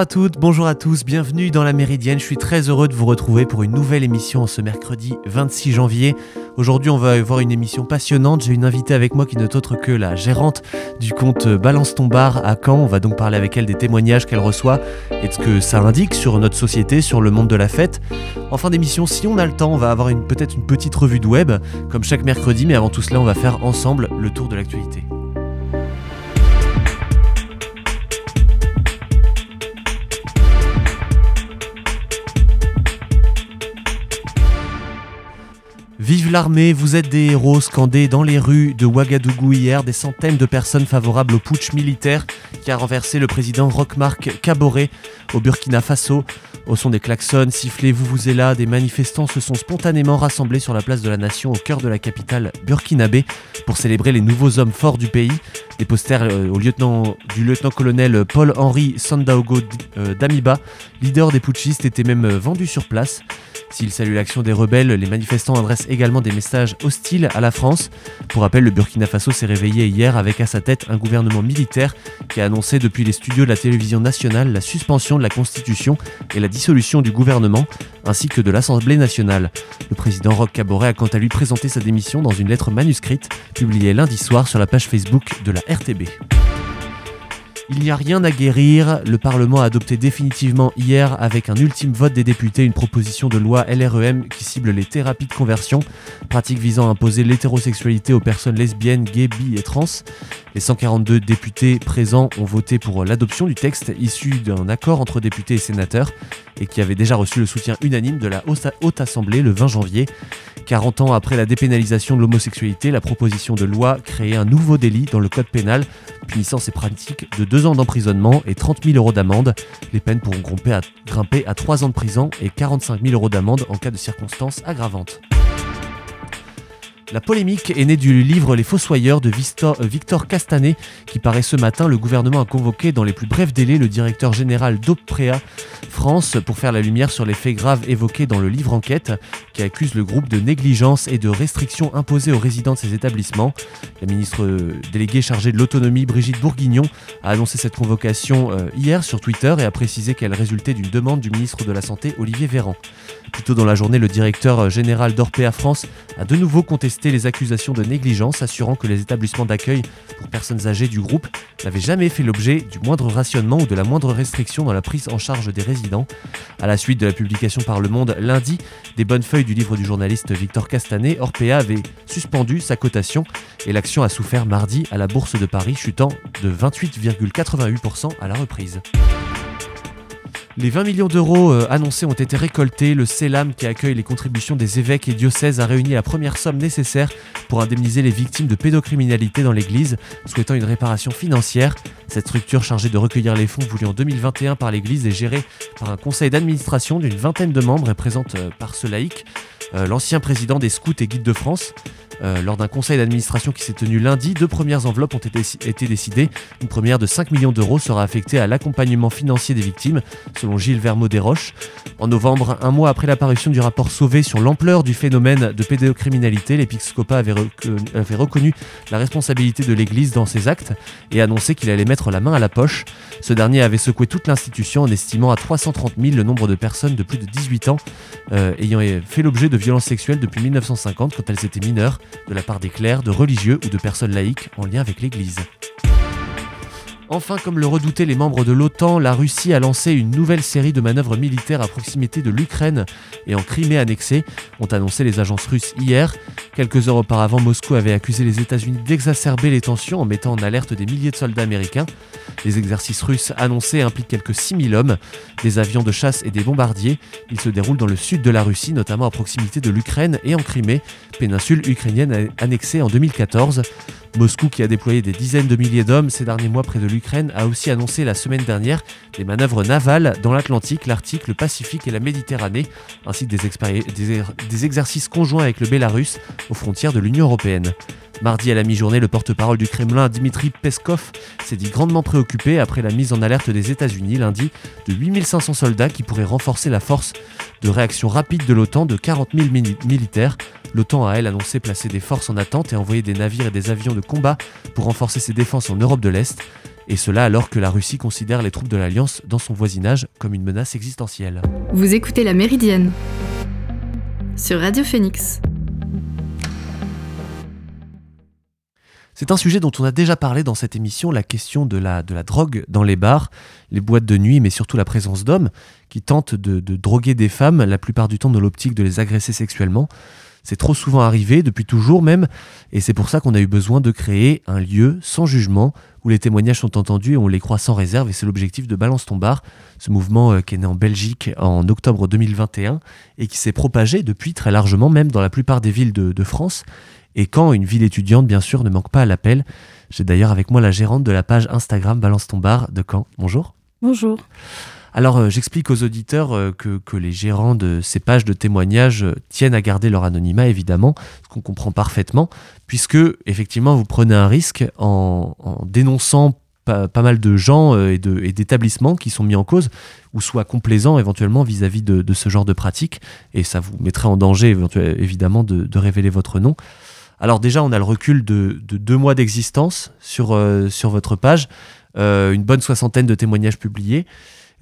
Bonjour à toutes, bonjour à tous, bienvenue dans la Méridienne. Je suis très heureux de vous retrouver pour une nouvelle émission ce mercredi 26 janvier. Aujourd'hui, on va avoir une émission passionnante. J'ai une invitée avec moi qui n'est autre que la gérante du compte Balance ton bar à Caen. On va donc parler avec elle des témoignages qu'elle reçoit et de ce que ça indique sur notre société, sur le monde de la fête. En fin d'émission, si on a le temps, on va avoir peut-être une petite revue de web, comme chaque mercredi, mais avant tout cela, on va faire ensemble le tour de l'actualité. Vive l'armée, vous êtes des héros scandés dans les rues de Ouagadougou hier, des centaines de personnes favorables au putsch militaire qui a renversé le président Rochmark Kaboré au Burkina Faso. Au son des klaxons, sifflés, vous vous êtes là, des manifestants se sont spontanément rassemblés sur la place de la nation au cœur de la capitale burkinabé pour célébrer les nouveaux hommes forts du pays. Des posters euh, au lieutenant, du lieutenant-colonel Paul-Henri Sandaogo euh, Damiba, leader des putschistes, étaient même euh, vendus sur place. S'ils saluent l'action des rebelles, les manifestants adressent également des messages hostiles à la France. Pour rappel, le Burkina Faso s'est réveillé hier avec à sa tête un gouvernement militaire qui a annoncé depuis les studios de la télévision nationale la suspension la Constitution et la dissolution du gouvernement, ainsi que de l'Assemblée nationale. Le président Roch Kaboré a quant à lui présenté sa démission dans une lettre manuscrite publiée lundi soir sur la page Facebook de la RTB. Il n'y a rien à guérir. Le Parlement a adopté définitivement hier, avec un ultime vote des députés, une proposition de loi LREM qui cible les thérapies de conversion, pratique visant à imposer l'hétérosexualité aux personnes lesbiennes, gays, bi et trans. Les 142 députés présents ont voté pour l'adoption du texte issu d'un accord entre députés et sénateurs et qui avait déjà reçu le soutien unanime de la Haute Assemblée le 20 janvier. 40 ans après la dépénalisation de l'homosexualité, la proposition de loi créait un nouveau délit dans le code pénal punissant ces pratiques de 2 ans d'emprisonnement et 30 000 euros d'amende. Les peines pourront grimper à, grimper à 3 ans de prison et 45 000 euros d'amende en cas de circonstances aggravantes. La polémique est née du livre Les Fossoyeurs de Victor, Victor Castanet qui paraît ce matin. Le gouvernement a convoqué dans les plus brefs délais le directeur général d'Oprea France pour faire la lumière sur les faits graves évoqués dans le livre enquête qui accuse le groupe de négligence et de restrictions imposées aux résidents de ces établissements. La ministre déléguée chargée de l'autonomie Brigitte Bourguignon a annoncé cette convocation euh, hier sur Twitter et a précisé qu'elle résultait d'une demande du ministre de la Santé Olivier Véran. Plus tôt dans la journée, le directeur général d'Orpea France a de nouveau contesté les accusations de négligence, assurant que les établissements d'accueil pour personnes âgées du groupe n'avaient jamais fait l'objet du moindre rationnement ou de la moindre restriction dans la prise en charge des résidents. À la suite de la publication par Le Monde lundi des bonnes feuilles du livre du journaliste Victor Castanet, Orpea avait suspendu sa cotation et l'action a souffert mardi à la Bourse de Paris, chutant de 28,88% à la reprise. Les 20 millions d'euros euh, annoncés ont été récoltés. Le CELAM, qui accueille les contributions des évêques et diocèses, a réuni la première somme nécessaire pour indemniser les victimes de pédocriminalité dans l'Église, souhaitant une réparation financière. Cette structure chargée de recueillir les fonds voulus en 2021 par l'Église est gérée par un conseil d'administration d'une vingtaine de membres et présente euh, par ce laïc l'ancien président des scouts et guides de France. Euh, lors d'un conseil d'administration qui s'est tenu lundi, deux premières enveloppes ont été, décidées. Une première de 5 millions d'euros sera affectée à l'accompagnement financier des victimes, selon Gilles Vermeau Desroches. En novembre, un mois après l'apparition du rapport Sauvé sur l'ampleur du phénomène de pédocriminalité, l'épiscopat avait, avait, reconnu la responsabilité de l'Église dans ses actes et annoncé qu'il allait mettre la main à la poche. Ce dernier avait secoué toute l'institution en estimant à 330 000 le nombre de personnes de plus de 18 ans euh, ayant fait l'objet de violences sexuelles depuis 1950 quand elles étaient mineures de la part des clercs, de religieux ou de personnes laïques en lien avec l'Église. Enfin, comme le redoutaient les membres de l'OTAN, la Russie a lancé une nouvelle série de manœuvres militaires à proximité de l'Ukraine et en Crimée annexée, ont annoncé les agences russes hier. Quelques heures auparavant, Moscou avait accusé les États-Unis d'exacerber les tensions en mettant en alerte des milliers de soldats américains. Les exercices russes annoncés impliquent quelques 6000 hommes, des avions de chasse et des bombardiers. Ils se déroulent dans le sud de la Russie, notamment à proximité de l'Ukraine et en Crimée, péninsule ukrainienne annexée en 2014. Moscou, qui a déployé des dizaines de milliers d'hommes ces derniers mois près de l'Ukraine, a aussi annoncé la semaine dernière des manœuvres navales dans l'Atlantique, l'Arctique, le Pacifique et la Méditerranée, ainsi que des, des exercices conjoints avec le Bélarus aux frontières de l'Union européenne. Mardi à la mi-journée, le porte-parole du Kremlin, Dmitri Peskov, s'est dit grandement préoccupé après la mise en alerte des États-Unis lundi de 8500 soldats qui pourraient renforcer la force de réaction rapide de l'OTAN de 40 000 militaires L'OTAN a, elle, annoncé placer des forces en attente et envoyer des navires et des avions de combat pour renforcer ses défenses en Europe de l'Est. et cela alors que la Russie considère les troupes de l'Alliance dans son voisinage comme une menace existentielle. Vous écoutez La Méridienne sur Radio Phoenix. C'est un sujet dont on a déjà parlé dans cette émission, la question de la, drogue dans les bars, les boîtes de nuit, mais surtout la présence d'hommes qui tentent de, droguer des femmes, la plupart du temps dans l'optique de les agresser sexuellement. C'est trop souvent arrivé, depuis toujours même, et c'est pour ça qu'on a eu besoin de créer un lieu sans jugement, où les témoignages sont entendus et on les croit sans réserve, et c'est l'objectif de Balance ton bar, ce mouvement euh, qui est né en Belgique en octobre 2021, et qui s'est propagé depuis très largement, même dans la plupart des villes de France, et quand une ville étudiante, bien sûr, ne manque pas à l'appel. J'ai d'ailleurs avec moi la gérante de la page Instagram Balance ton bar de Caen. Bonjour. Bonjour. Alors, euh, j'explique aux auditeurs euh, que, que, les gérants de ces pages de témoignages euh, tiennent à garder leur anonymat, évidemment, ce qu'on comprend parfaitement, puisque, effectivement, vous prenez un risque en, en dénonçant pas, pas, mal de gens et d'établissements qui sont mis en cause, ou soit complaisants éventuellement vis-à-vis -vis de, de, ce genre de pratique, et ça vous mettrait en danger, évidemment, de, de révéler votre nom. Alors déjà, on a le recul de, de deux mois d'existence sur, euh, votre page, euh, une bonne soixantaine de témoignages publiés.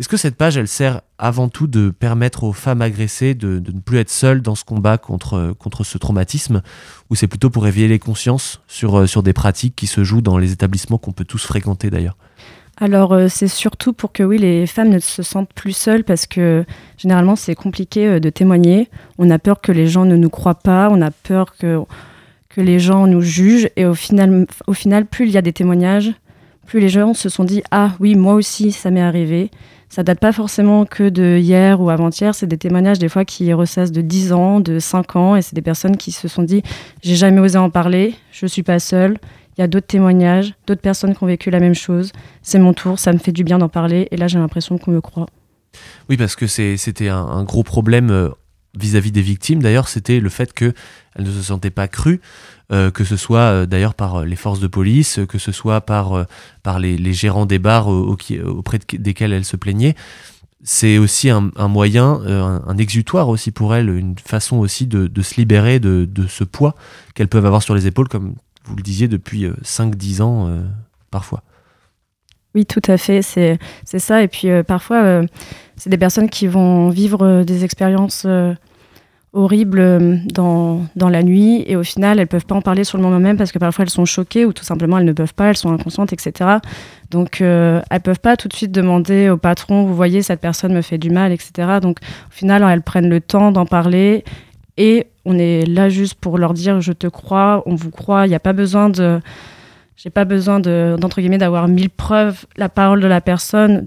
Est-ce que cette page, elle sert avant tout de permettre aux femmes agressées de, ne plus être seules dans ce combat contre, ce traumatisme, ou c'est plutôt pour éveiller les consciences sur, euh, sur des pratiques qui se jouent dans les établissements qu'on peut tous fréquenter d'ailleurs? Alors c'est surtout pour que oui les femmes ne se sentent plus seules parce que généralement c'est compliqué de témoigner. On a peur que les gens ne nous croient pas, on a peur que que les gens nous jugent. Et au final, au final, plus il y a des témoignages, plus les gens se sont dit Ah oui, moi aussi, ça m'est arrivé. Ça date pas forcément que de hier ou avant-hier, c'est des témoignages des fois qui ressassent de 10 ans, de 5 ans, et c'est des personnes qui se sont dit J'ai jamais osé en parler, je suis pas seule. Il y a d'autres témoignages, d'autres personnes qui ont vécu la même chose. C'est mon tour, ça me fait du bien d'en parler, et là j'ai l'impression qu'on me croit. Oui, parce que c'était un, gros problème euh, vis-à-vis -vis des victimes, d'ailleurs, c'était le fait qu'elles ne se sentaient pas crues, euh, que ce soit euh, d'ailleurs par les forces de police, que ce soit par, euh, par les, gérants des bars au, au, auprès de, desquels elles se plaignaient. C'est aussi un, moyen, un, exutoire aussi pour elles, une façon aussi de, se libérer de ce poids qu'elles peuvent avoir sur les épaules, comme vous le disiez, depuis 5-10 ans parfois. Oui, tout à fait, c'est ça. Et puis parfois, c'est des personnes qui vont vivre des expériences horribles euh, dans, dans la nuit et au final elles peuvent pas en parler sur le moment même parce que parfois elles sont choquées ou tout simplement elles ne peuvent pas, elles sont inconscientes, etc. Donc euh, elles peuvent pas tout de suite demander au patron, vous voyez cette personne me fait du mal, etc. Donc au final elles prennent le temps d'en parler et on est là juste pour leur dire je te crois, on vous croit, il n'y a pas besoin de j'ai pas besoin de d'entre guillemets d'avoir mille preuves, la parole de la personne,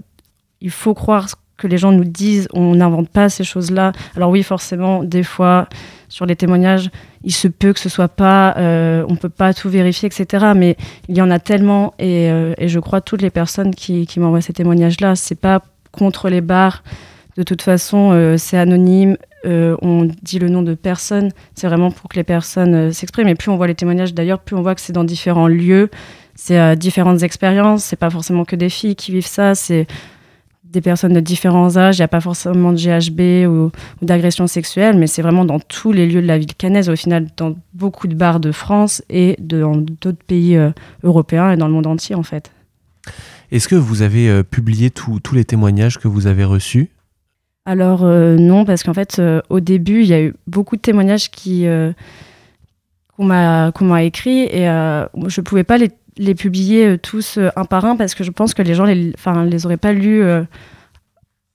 il faut croire que les gens nous disent, on n'invente pas ces choses-là. Alors oui, forcément, des fois, sur les témoignages, il se peut que ce soit pas, euh, on peut pas tout vérifier, etc. Mais il y en a tellement, et, euh, je crois toutes les personnes qui, m'envoient ces témoignages-là, c'est pas contre les bars. De toute façon, euh, c'est anonyme. Euh, on dit le nom de personne. C'est vraiment pour que les personnes s'expriment. Et plus on voit les témoignages, d'ailleurs, plus on voit que c'est dans différents lieux. C'est différentes expériences. C'est pas forcément que des filles qui vivent ça. C'est des personnes de différents âges. Il n'y a pas forcément de GHB ou, ou d'agression sexuelle, mais c'est vraiment dans tous les lieux de la ville canaise, au final, dans beaucoup de bars de France et de, dans d'autres pays euh, européens et dans le monde entier, en fait. Est-ce que vous avez euh, publié tous les témoignages que vous avez reçus? Alors, euh, non, parce qu'en fait, euh, au début, il y a eu beaucoup de témoignages qui, euh, qu'on, m'a, qu'on m'a écrits et je ne pouvais pas les les publier euh, tous euh, un par un parce que je pense que les gens les, les auraient pas lus euh,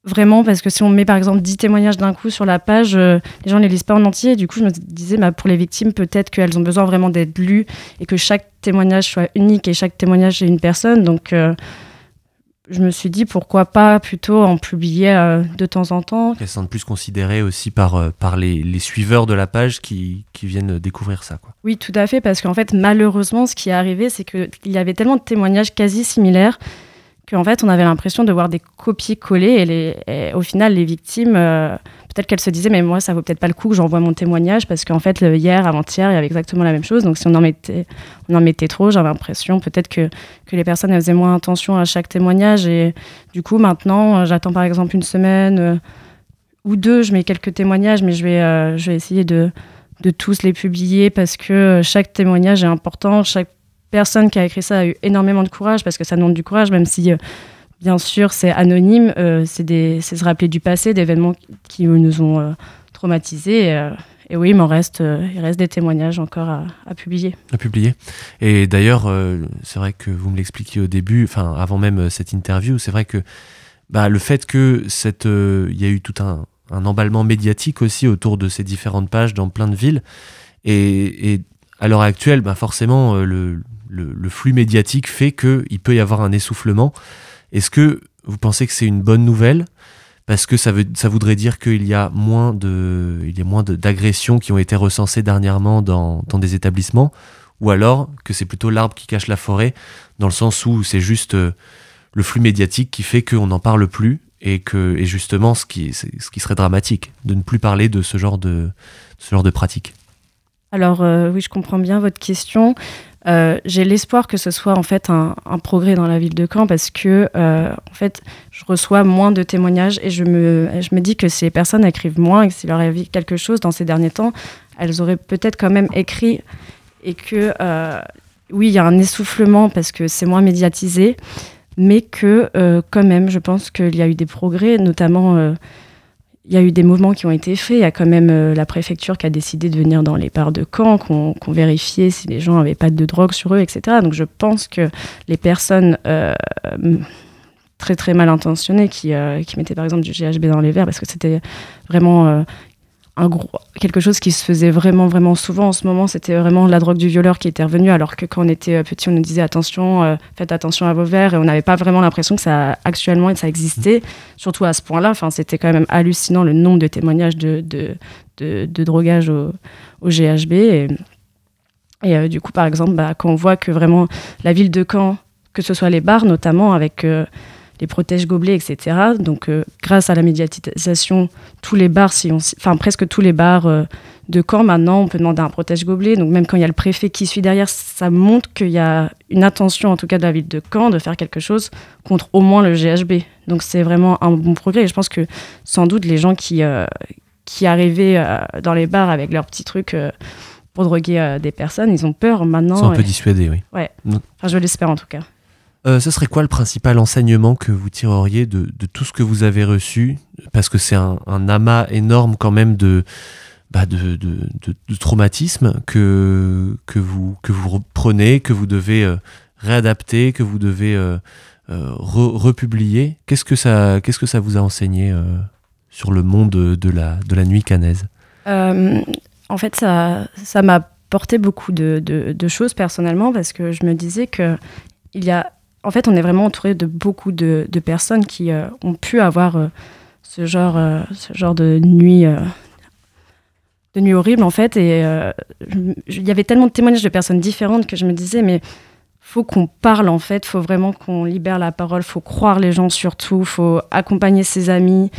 vraiment parce que si on met par exemple 10 témoignages d'un coup sur la page, les gens les lisent pas en entier. Et du coup, je me disais, bah, pour les victimes, peut-être qu'elles ont besoin vraiment d'être lues et que chaque témoignage soit unique et chaque témoignage est une personne. Donc, je me suis dit pourquoi pas plutôt en publier euh, de temps en temps. Elles sont plus considérées aussi par, euh, par les, les, suiveurs de la page qui, qui, viennent découvrir ça. Quoi. Oui, tout à fait, parce qu'en fait, malheureusement, ce qui est arrivé, c'est qu'il y avait tellement de témoignages quasi similaires qu'en fait, on avait l'impression de voir des copies-coller et, les, et au final, les victimes, euh, peut-être qu'elles se disaient, mais moi, ça vaut peut-être pas le coup que j'envoie mon témoignage parce qu'en fait, hier, avant-hier, il y avait exactement la même chose. Donc, si on en mettait, on en mettait trop, j'avais l'impression peut-être que, que les personnes faisaient moins attention à chaque témoignage. Et du coup, maintenant, j'attends par exemple une semaine euh, ou deux, je mets quelques témoignages, mais je vais, euh, je vais essayer de, de tous les publier parce que chaque témoignage est important, chaque personne qui a écrit ça a eu énormément de courage parce que ça demande du courage, même si bien sûr c'est anonyme, c'est se rappeler du passé, d'événements qui nous ont traumatisés. Et oui, il reste, euh, il reste des témoignages encore à, publier. À publier. Et d'ailleurs, euh, c'est vrai que vous me l'expliquiez au début, enfin avant même euh, cette interview, c'est vrai que bah, le fait que cette, y a eu tout un, emballement médiatique aussi autour de ces différentes pages dans plein de villes, et, et à l'heure actuelle, bah, forcément, le, flux médiatique fait qu'il peut y avoir un essoufflement. Est-ce que vous pensez que c'est une bonne nouvelle? Parce que ça, veut, ça voudrait dire qu'il y a moins de, il y a moins d'agressions qui ont été recensées dernièrement dans, dans, des établissements, ou alors que c'est plutôt l'arbre qui cache la forêt, dans le sens où c'est juste euh, le flux médiatique qui fait qu'on n'en parle plus et que et justement ce qui, ce qui serait dramatique de ne plus parler de ce genre de, ce genre de pratique. Alors euh, oui, je comprends bien votre question. Euh, j'ai l'espoir que ce soit en fait un, progrès dans la ville de Caen parce que euh, en fait je reçois moins de témoignages et je me, je me dis que ces personnes écrivent moins et que s'il leur avait quelque chose dans ces derniers temps, elles auraient peut-être quand même écrit et que euh, oui il y a un essoufflement parce que c'est moins médiatisé mais que quand même je pense qu'il y a eu des progrès notamment il y a eu des mouvements qui ont été faits. Il y a quand même euh, la préfecture qui a décidé de venir dans les bars de Caen, qu'on vérifiait si les gens n'avaient pas de drogue sur eux, etc. Donc je pense que les personnes euh, très très mal intentionnées qui, euh, qui mettaient par exemple du GHB dans les verres, parce que c'était vraiment gros, quelque chose qui se faisait vraiment, vraiment souvent en ce moment. C'était vraiment la drogue du violeur qui était revenue, alors que quand on était euh, petit, on nous disait attention, euh, faites attention à vos verres, et on n'avait pas vraiment l'impression que ça actuellement ça existait, surtout à ce point-là. Enfin, c'était quand même hallucinant le nombre de témoignages de, de, de, drogage au, GHB. Et, euh, du coup, par exemple, bah, quand on voit que vraiment la ville de Caen, que ce soit les bars notamment, avec les protèges-gobelets, etc. Donc, euh, grâce à la médiatisation, tous les bars, si on, enfin presque tous les bars euh, de Caen, maintenant, on peut demander un protège-gobelet. Donc, même quand il y a le préfet qui suit derrière, ça montre qu'il y a une intention, en tout cas de la ville de Caen, de faire quelque chose contre au moins le GHB. Donc, c'est vraiment un bon progrès. Et je pense que sans doute les gens qui, euh, qui arrivaient dans les bars avec leurs petits trucs pour droguer des personnes, ils ont peur maintenant. Ils sont un peu dissuadés, oui. Ouais. Mm. Enfin, je l'espère en tout cas. Euh, ce serait quoi le principal enseignement que vous tireriez de, tout ce que vous avez reçu? Parce que c'est un, amas énorme quand même de, bah que, vous, que vous reprenez, que vous devez euh, réadapter, que vous devez euh, republier. Qu'est-ce que, ça, qu'est-ce que ça vous a enseigné sur le monde de la, de la nuit canaise? En fait, ça, ça m'a porté beaucoup de, de, choses personnellement parce que je me disais que il y a en fait, on est vraiment entouré de beaucoup de, personnes qui euh, ont pu avoir euh, ce, genre, euh, ce genre de nuit, de nuit horrible, en fait. Et il y avait tellement de témoignages de personnes différentes que je me disais, mais faut qu'on parle, en fait. faut vraiment qu'on libère la parole. faut croire les gens surtout. faut accompagner ses amis.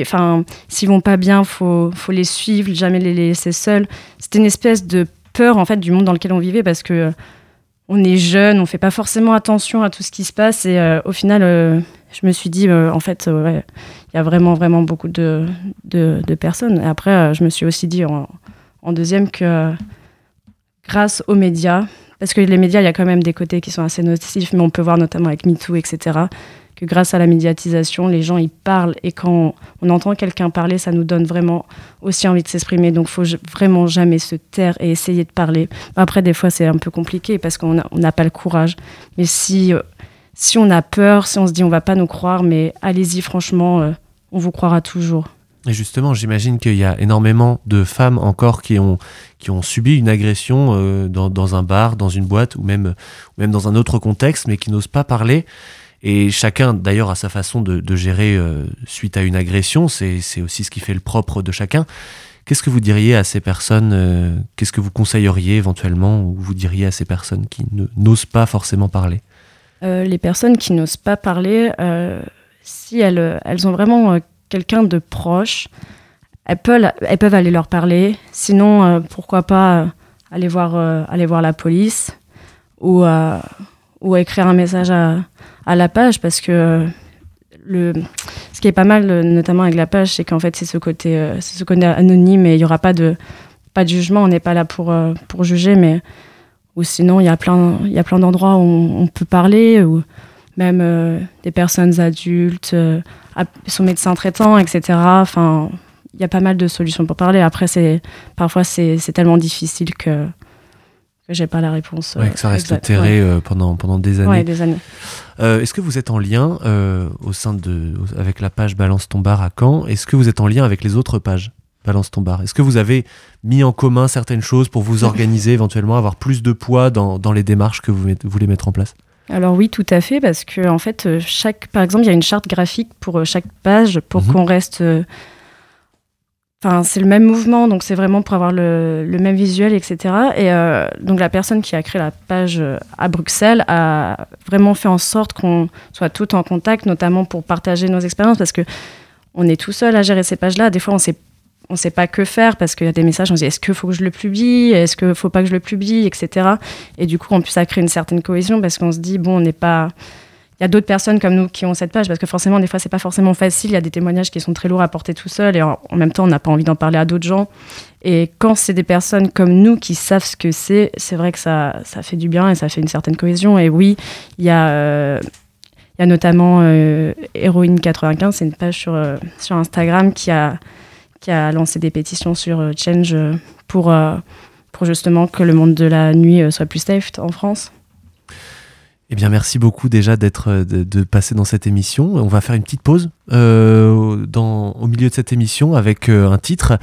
Enfin, s'ils vont pas bien, faut, faut les suivre, jamais les laisser seuls. C'était une espèce de peur, en fait, du monde dans lequel on vivait parce que on est jeune, on fait pas forcément attention à tout ce qui se passe. Et euh, au final, euh, je me suis dit, euh, en fait, il y a vraiment, vraiment beaucoup de, personnes. Et après, je me suis aussi dit en, en, deuxième que grâce aux médias, parce que les médias, il y a quand même des côtés qui sont assez nocifs, mais on peut voir notamment avec MeToo, etc., que grâce à la médiatisation, les gens ils parlent et quand on, entend quelqu'un parler, ça nous donne vraiment aussi envie de s'exprimer. Donc, faut vraiment jamais se taire et essayer de parler. Après, des fois, c'est un peu compliqué parce qu'on n'a pas le courage. Mais si, euh, si on a peur, si on se dit on va pas nous croire, mais allez-y, franchement, euh, on vous croira toujours. Et justement, j'imagine qu'il y a énormément de femmes encore qui ont, qui ont subi une agression euh, dans, un bar, dans une boîte ou même, ou même dans un autre contexte, mais qui n'osent pas parler. Et chacun, d'ailleurs, a sa façon de, gérer euh, suite à une agression. C'est aussi ce qui fait le propre de chacun. Qu'est-ce que vous diriez à ces personnes euh, Qu'est-ce que vous conseilleriez éventuellement Ou vous diriez à ces personnes qui n'osent pas forcément parler? Euh, Les personnes qui n'osent pas parler, si elles, ont vraiment quelqu'un de proche, elles peuvent, aller leur parler. Sinon, pourquoi pas aller voir, la police ou écrire un message à à la page parce que le, ce qui est pas mal, notamment avec la page, c'est qu'en fait, c'est ce côté, euh, ce côté anonyme et il n'y aura pas de, pas de jugement. On n'est pas là pour, euh, pour juger, mais ou sinon, il y a plein, il y a plein d'endroits où on, peut parler, ou même euh, des personnes adultes, euh, son médecin traitant, etc. Enfin, il y a pas mal de solutions pour parler. Après, c'est parfois c'est tellement difficile que j'ai pas la réponse. Ouais, que ça reste terré euh, pendant, pendant des années. Ouais, des années. Euh, est-ce que vous êtes en lien au sein de, avec la page Balance ton bar à Caen? Est-ce que vous êtes en lien avec les autres pages Balance ton bar? Est-ce que vous avez mis en commun certaines choses pour vous organiser, éventuellement avoir plus de poids dans, dans les démarches que vous, voulez mettre en place? Alors oui, tout à fait, parce que en fait, euh, chaque, par exemple, il y a une charte graphique pour chaque page pour mhm. qu'on reste C'est le même mouvement, donc c'est vraiment pour avoir le, même visuel, etc. Et euh, donc la personne qui a créé la page euh, à Bruxelles a vraiment fait en sorte qu'on soit tout en contact, notamment pour partager nos expériences, parce que on est tout seul à gérer ces pages-là. Des fois, on sait on sait pas que faire parce qu'il y a des messages, on se dit est-ce qu'il faut que je le publie, est-ce qu'il faut pas que je le publie, etc. Et du coup, on puisse créer une certaine cohésion parce qu'on se dit bon, on n'est pas y a d'autres personnes comme nous qui ont cette page parce que forcément des fois c'est pas forcément facile. Il y a des témoignages qui sont très lourds à porter tout seul et en, même temps on n'a pas envie d'en parler à d'autres gens. Et quand c'est des personnes comme nous qui savent ce que c'est c'est vrai que ça, ça fait du bien et ça fait une certaine cohésion. Et oui il y a euh, il y a notamment euh, Héroïne 95 c'est une page sur, euh, sur Instagram qui a qui a lancé des pétitions sur Change pour pour justement que le monde de la nuit soit plus safe en France eh bien, merci beaucoup déjà d'être euh, de, passer dans cette émission. On va faire une petite pause euh, au milieu de cette émission avec euh, un titre.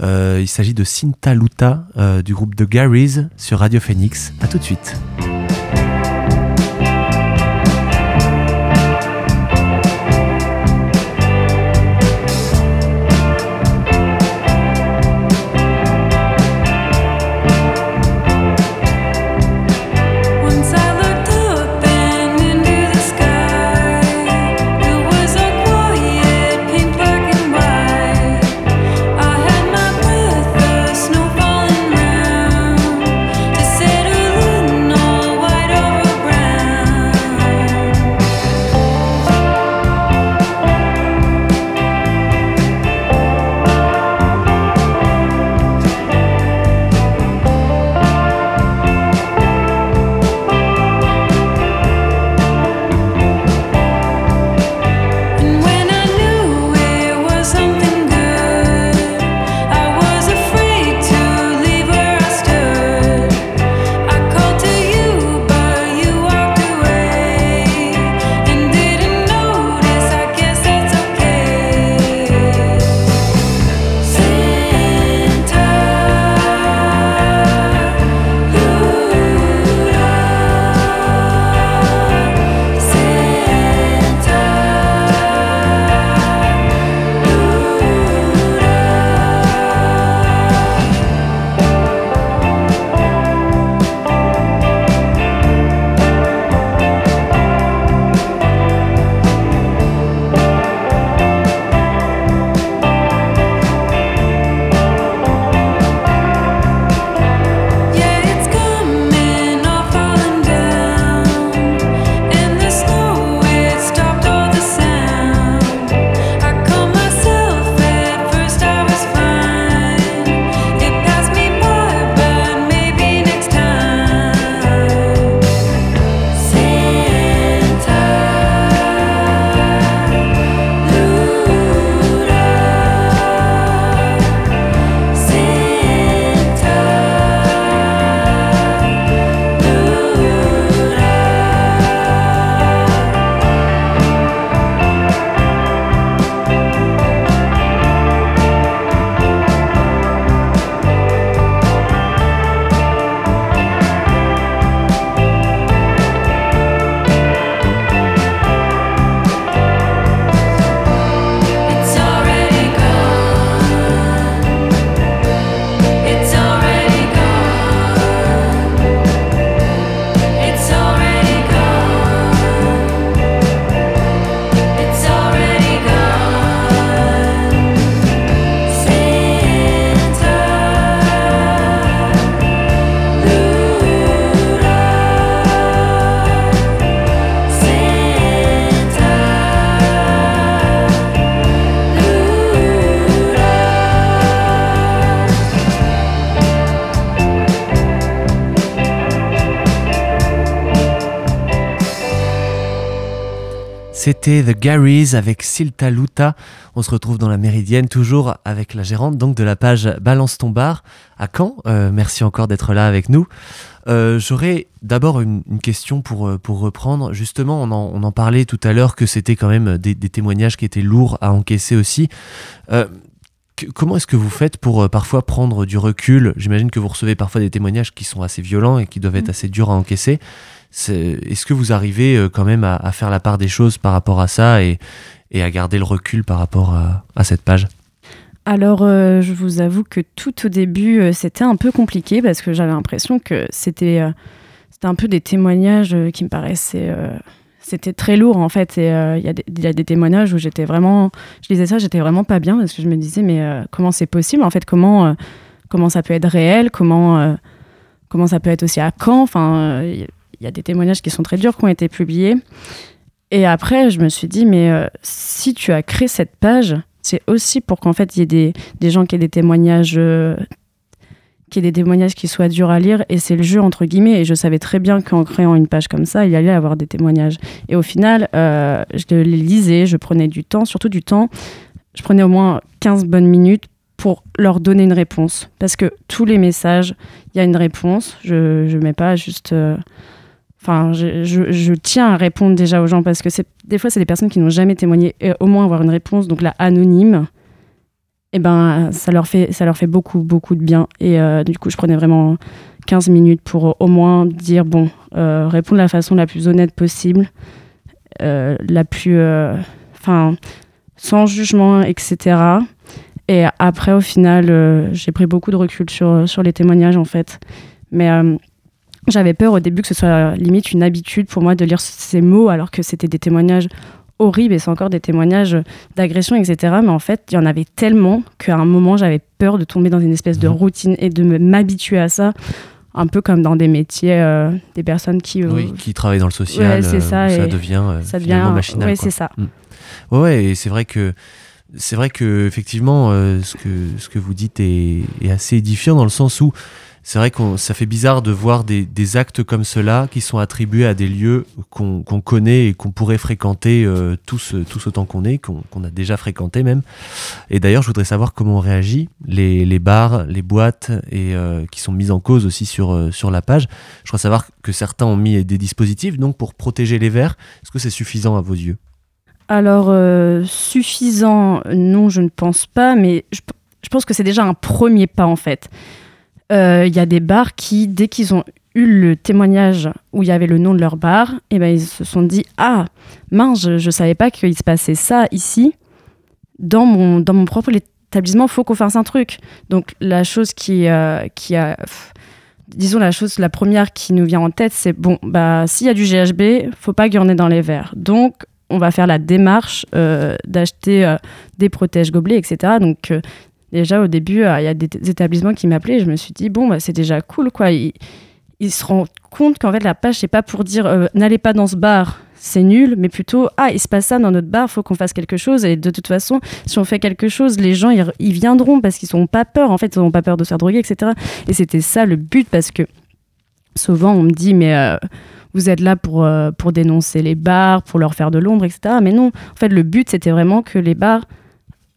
il s'agit de Sinta Luta du groupe The Garys sur Radio Phoenix. À tout de suite. C'était The Garys avec Silta Luta. On se retrouve dans la Méridienne, toujours avec la gérante donc de la page Balance ton bar à Caen. Euh, merci encore d'être là avec nous. Euh, j'aurais d'abord une, question pour, euh, pour reprendre. Justement, on en, parlait tout à l'heure que c'était quand même des, témoignages qui étaient lourds à encaisser aussi. comment est-ce que vous faites pour parfois prendre du recul? J'imagine que vous recevez parfois des témoignages qui sont assez violents et qui doivent être mm. assez durs à encaisser. Est-ce que vous arrivez euh, quand même à, faire la part des choses par rapport à ça et, à garder le recul par rapport à, cette page? Alors, euh, je vous avoue que tout au début, euh, c'était un peu compliqué parce que j'avais l'impression que c'était un peu des témoignages qui me paraissaient. c'était très lourd en fait. Et il y, a des témoignages où j'étais vraiment. Je disais ça, j'étais vraiment pas bien parce que je me disais, mais comment c'est possible en fait comment, comment ça peut être réel Comment, comment ça peut être aussi à quand? Y a des témoignages qui sont très durs qui ont été publiés. Et après, je me suis dit, mais euh, si tu as créé cette page, c'est aussi pour qu'en fait, il y ait des, gens qui aient des témoignages. Euh, qui aient des témoignages qui soient durs à lire. Et c'est le jeu entre guillemets. Et je savais très bien qu'en créant une page comme ça il y allait avoir des témoignages. Et au final euh, je les lisais je prenais du temps surtout du temps. Je prenais au moins 15 bonnes minutes pour leur donner une réponse. Parce que tous les messages il y a une réponse. Je ne mets pas juste Enfin, je, tiens à répondre déjà aux gens parce que des fois, c'est des personnes qui n'ont jamais témoigné et au moins avoir une réponse. Donc là, anonyme, eh ben, ça leur fait, ça leur fait beaucoup, beaucoup de bien. Et euh, du coup, je prenais vraiment 15 minutes pour au moins dire, bon, euh, répondre de la façon la plus honnête possible, euh, la plus, enfin, sans jugement, etc. Et après, au final, j'ai pris beaucoup de recul sur, sur les témoignages, en fait. Mais j'avais peur au début que ce soit limite une habitude pour moi de lire ces mots alors que c'était des témoignages horribles et c'est encore des témoignages d'agression, etc. Mais en fait, il y en avait tellement qu'à un moment, j'avais peur de tomber dans une espèce de mhm. routine et de m'habituer à ça un peu comme dans des métiers, euh, des personnes qui... Euh, qui travaillent dans le social, c'est ça, ça, devient, ça devient machinal. Oui, c'est ça. Mm. Ouais, et c'est vrai que c'est vrai que effectivement, euh, ce que ce que vous dites est, est, assez édifiant dans le sens où c'est vrai que ça fait bizarre de voir des, actes comme cela qui sont attribués à des lieux qu'on connaît et qu'on pourrait fréquenter euh, tous, tous autant qu'on est, qu'on a déjà fréquenté même. Et d'ailleurs, je voudrais savoir comment on réagit, les, les bars, les boîtes, et euh, qui sont mises en cause aussi sur, euh, sur la page. Je crois savoir que certains ont mis des dispositifs donc pour protéger les verres. Est-ce que c'est suffisant à vos yeux? Alors, suffisant, non, je ne pense pas, mais je pense que c'est déjà un premier pas en fait. Il euh, y a des bars qui, dès qu'ils ont eu le témoignage où il y avait le nom de leur bar, et eh ben ils se sont dit ah mince, je, ne savais pas qu'il se passait ça ici dans mon dans mon propre établissement. Faut qu'on fasse un truc. Donc la chose qui euh, qui a disons la chose la première qui nous vient en tête, c'est bon bah s'il y a du GHB, faut pas qu'il y en ait dans les verres. Donc on va faire la démarche euh, d'acheter des protèges gobelets, etc. Donc Déjà, au début, euh, il y a des, établissements qui m'appelaient et je me suis dit, bon, bah, c'est déjà cool, quoi. Ils, se rendent compte qu'en fait, la page, c'est pas pour dire, euh, n'allez pas dans ce bar, c'est nul, mais plutôt, ah, il se passe ça dans notre bar, faut qu'on fasse quelque chose. Et de toute façon, si on fait quelque chose, les gens, ils, viendront parce qu'ils n'ont pas peur, en fait, ils n'ont pas peur de se faire droguer, etc. Et c'était ça le but parce que souvent, on me dit, mais. Euh, vous êtes là pour, pour dénoncer les bars, pour leur faire de l'ombre, etc. Mais non, en fait, le but, c'était vraiment que les bars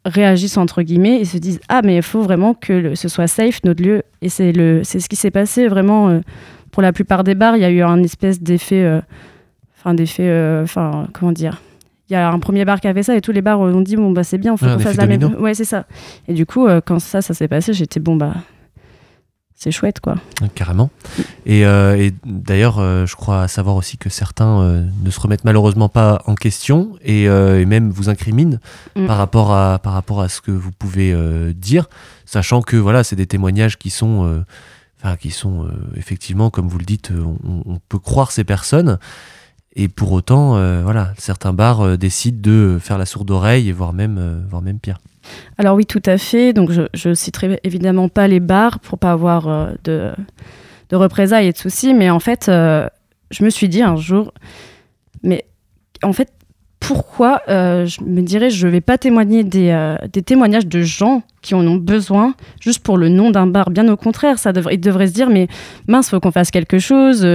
réagissent entre guillemets et se disent ah mais il faut vraiment que ce soit safe notre lieu. Et c'est le c'est ce qui s'est passé vraiment euh, pour la plupart des bars. Il y a eu un espèce d'effet euh, enfin d'effet euh, enfin comment dire. Il y a un premier bar qui a fait ça et tous les bars ont dit bon bah c'est bien on faut qu'on fasse la même ouais c'est ça. Et du coup quand ça ça s'est passé j'étais bon bah c'est chouette quoi. Carrément. Et, euh, et d'ailleurs, euh, je crois savoir aussi que certains euh, ne se remettent malheureusement pas en question et, et même vous incriminent mm. par, rapport à, par rapport à ce que vous pouvez dire, sachant que voilà, c'est des témoignages qui sont, enfin, qui sont effectivement, comme vous le dites, on, on, peut croire ces personnes. Et pour autant, voilà, certains bars décident de faire la sourde oreille et voire même, voire même pire. Alors oui, tout à fait. Donc je, ne citerai évidemment pas les bars pour pas avoir euh, de, de, représailles et de soucis, mais en fait, euh, je me suis dit un jour, mais en fait, pourquoi euh, je me dirais je vais pas témoigner des, des, témoignages de gens qui en ont besoin juste pour le nom d'un bar Bien au contraire, ça devrait, ils devraient se dire mais mince, faut qu'on fasse quelque chose.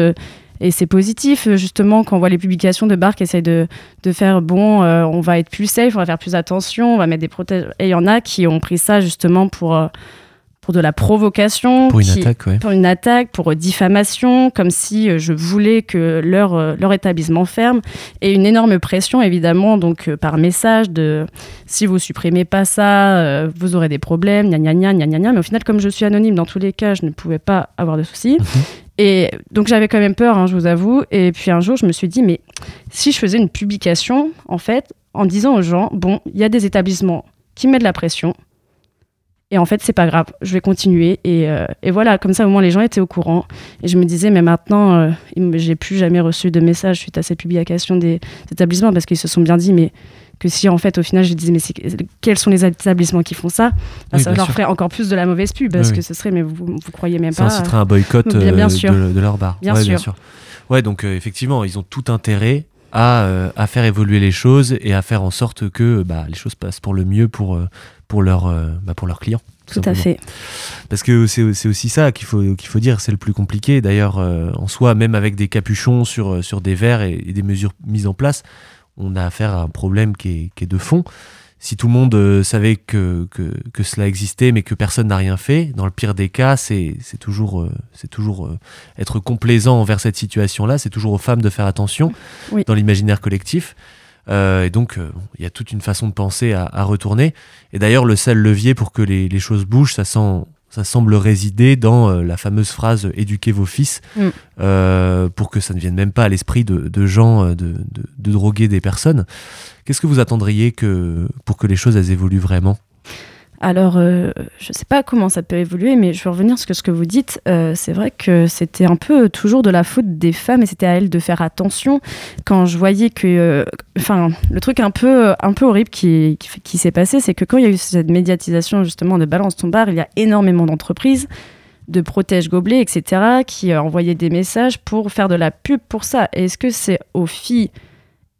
Et c'est positif, justement, quand on voit les publications de Bar qui essayent de, de faire bon, on va être plus safe, on va faire plus attention, on va mettre des protèges. Et il y en a qui ont pris ça justement pour pour de la provocation, pour une attaque, pour une attaque, pour diffamation, comme si euh, je voulais que leur, euh, leur établissement ferme, et une énorme pression évidemment donc euh, par message de si vous supprimez pas ça, vous aurez des problèmes, gna gna gna gna gna Mais au final, comme je suis anonyme dans tous les cas, je ne pouvais pas avoir de soucis. Mhm. Et donc j'avais quand même peur, hein, je vous avoue. Et puis un jour, je me suis dit mais si je faisais une publication en fait en disant aux gens bon, il y a des établissements qui mettent de la pression et en fait, c'est pas grave, je vais continuer. Et, euh, voilà, comme ça, au moins, les gens étaient au courant. Et je me disais, mais maintenant, euh, j'ai plus jamais reçu de message suite à ces publications des, établissements parce qu'ils se sont bien dit, mais que si en fait, au final, je disais, mais quels sont les établissements qui font ça? Bah, Ça leur ferait encore plus de la mauvaise pub parce que ce serait, mais vous, vous croyez même pas. Ça inciterait un boycott bien, bien euh, de, leur bar. Bien, sûr. bien sûr. Ouais, donc effectivement, ils ont tout intérêt à, à, faire évoluer les choses et à faire en sorte que bah, les choses passent pour le mieux pour, pour, leur, euh, bah, pour leurs clients. Tout, à fait. Parce que c'est aussi ça qu'il faut, qu'il faut dire, c'est le plus compliqué. D'ailleurs, euh, en soi, même avec des capuchons sur, euh, sur des verres et, des mesures mises en place, on a affaire à un problème qui est, qui est de fond. Si tout le monde savait que, que, que, cela existait, mais que personne n'a rien fait, dans le pire des cas, c'est toujours, c'est toujours être complaisant envers cette situation-là. C'est toujours aux femmes de faire attention dans l'imaginaire collectif. Euh, et donc, euh, il y a toute une façon de penser à, retourner. Et d'ailleurs, le seul levier pour que les, choses bougent, ça, ça semble résider dans euh, la fameuse phrase éduquez vos fils, mm. pour que ça ne vienne même pas à l'esprit de, gens de, de, droguer des personnes. Qu'est-ce que vous attendriez que, pour que les choses elles évoluent vraiment? Alors, euh, je ne sais pas comment ça peut évoluer, mais je vais revenir sur ce que vous dites. Euh, c'est vrai que c'était un peu toujours de la faute des femmes et c'était à elles de faire attention. Quand je voyais que. Euh, enfin, le truc un peu, un peu horrible qui, s'est passé, c'est que quand il y a eu cette médiatisation justement de Balance ton bar, il y a énormément d'entreprises de protège gobelets, etc., qui envoyaient des messages pour faire de la pub pour ça. Est-ce que c'est aux filles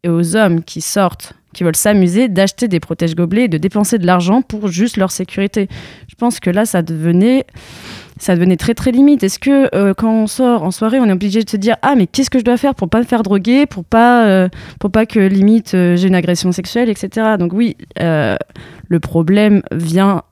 et aux hommes qui sortent qui veulent s'amuser d'acheter des protèges gobelets et de dépenser de l'argent pour juste leur sécurité. Je pense que là, ça devenait, ça devenait très très limite. Est-ce que euh, quand on sort en soirée, on est obligé de se dire ah mais qu'est-ce que je dois faire pour pas me faire droguer, pour pas euh, pour pas que limite euh, j'ai une agression sexuelle, etc. Donc oui, le problème vient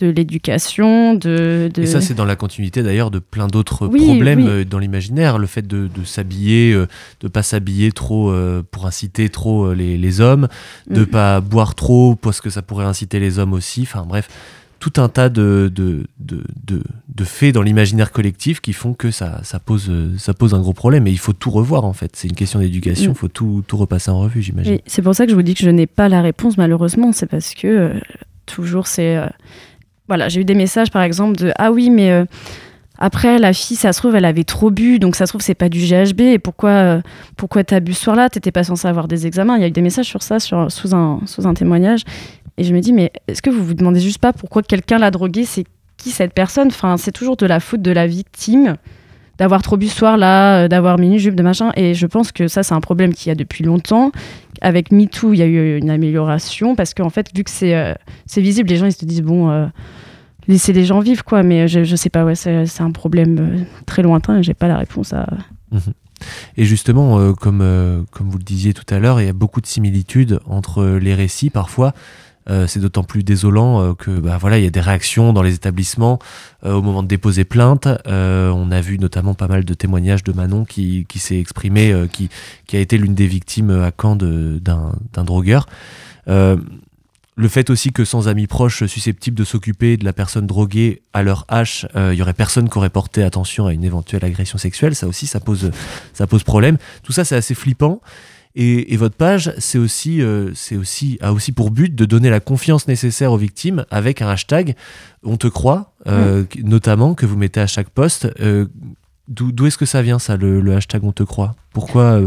de l'éducation, de, Et ça, c'est dans la continuité d'ailleurs de plein d'autres problèmes euh, dans l'imaginaire. Le fait de, s'habiller, euh, de pas s'habiller trop euh, pour inciter trop les, hommes, de mm. pas boire trop parce que ça pourrait inciter les hommes aussi. Enfin bref, tout un tas de, de, de, faits dans l'imaginaire collectif qui font que ça, ça, pose, ça pose un gros problème. Et il faut tout revoir en fait. C'est une question d'éducation, il mm. faut tout, tout repasser en revue, j'imagine. C'est pour ça que je vous dis que je n'ai pas la réponse malheureusement. C'est parce que toujours c'est voilà, j'ai eu des messages par exemple de Ah oui, mais euh, après, la fille, ça se trouve, elle avait trop bu, donc ça se trouve, c'est pas du GHB. Et pourquoi, euh, pourquoi t'as bu ce soir-là? T'étais pas censé avoir des examens. Il y a eu des messages sur ça, sur, sous, un, sous un témoignage. Et je me dis, mais est-ce que vous vous demandez juste pas pourquoi quelqu'un l'a drogué C'est qui cette personne? Enfin, c'est toujours de la faute de la victime d'avoir trop bu ce soir-là, euh, d'avoir mini-jupe, de machin. Et je pense que ça, c'est un problème qu'il y a depuis longtemps. Avec MeToo, il y a eu une amélioration parce qu'en fait, vu que c'est c'est visible, les gens ils se disent, bon laisser les gens vivre, quoi. Mais je, je sais pas, ouais, c'est un problème euh, très lointain et j'ai pas la réponse à. Mhm. Et justement, euh, comme, euh, comme vous le disiez tout à l'heure, il y a beaucoup de similitudes entre les récits parfois. C'est d'autant plus désolant que bah, voilà, il y a des réactions dans les établissements au moment de déposer plainte. on a vu notamment pas mal de témoignages de Manon qui, s'est exprimé, qui, a été l'une des victimes à Caen d'un drogueur le fait aussi que sans amis proches susceptibles de s'occuper de la personne droguée à leur âge, il euh, y aurait personne qui aurait porté attention à une éventuelle agression sexuelle. Ça aussi, ça pose, ça pose problème. Tout ça, c'est assez flippant. Et, votre page, c'est aussi, euh, c'est aussi, a aussi pour but de donner la confiance nécessaire aux victimes avec un hashtag On te croit, euh, mm. notamment que vous mettez à chaque poste. D'où est-ce que ça vient, ça, le, hashtag On te croit? Pourquoi,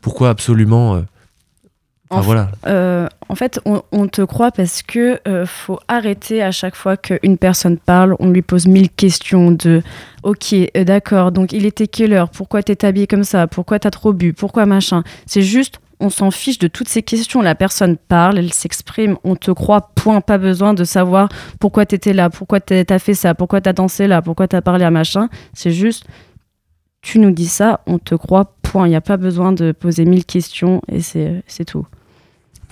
pourquoi absolument en, voilà. Euh, en fait, on, te croit parce que euh, faut arrêter à chaque fois qu'une personne parle, on lui pose mille questions de Ok, euh, d'accord, donc il était quelle heure? Pourquoi t'es habillé comme ça? Pourquoi t'as trop bu? Pourquoi machin? C'est juste, on s'en fiche de toutes ces questions. La personne parle, elle s'exprime, on te croit, point, pas besoin de savoir pourquoi t'étais là, pourquoi t'as fait ça, pourquoi t'as dansé là, pourquoi t'as parlé à machin. C'est juste, tu nous dis ça, on te croit, point. Il n'y a pas besoin de poser mille questions et c'est tout.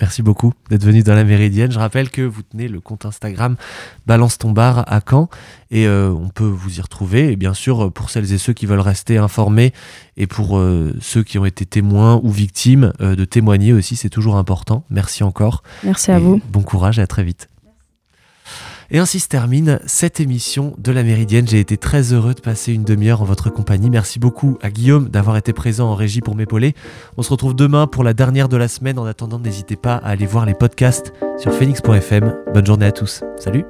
Merci beaucoup d'être venu dans la Méridienne. Je rappelle que vous tenez le compte Instagram Balance ton bar à Caen et euh, on peut vous y retrouver. Et bien sûr, pour celles et ceux qui veulent rester informés et pour euh, ceux qui ont été témoins ou victimes, euh, de témoigner aussi, c'est toujours important. Merci encore. Merci à vous. Bon courage et à très vite. Et ainsi se termine cette émission de la Méridienne. J'ai été très heureux de passer une demi-heure en votre compagnie. Merci beaucoup à Guillaume d'avoir été présent en régie pour m'épauler. On se retrouve demain pour la dernière de la semaine. En attendant, n'hésitez pas à aller voir les podcasts sur phoenix.fm. Bonne journée à tous. Salut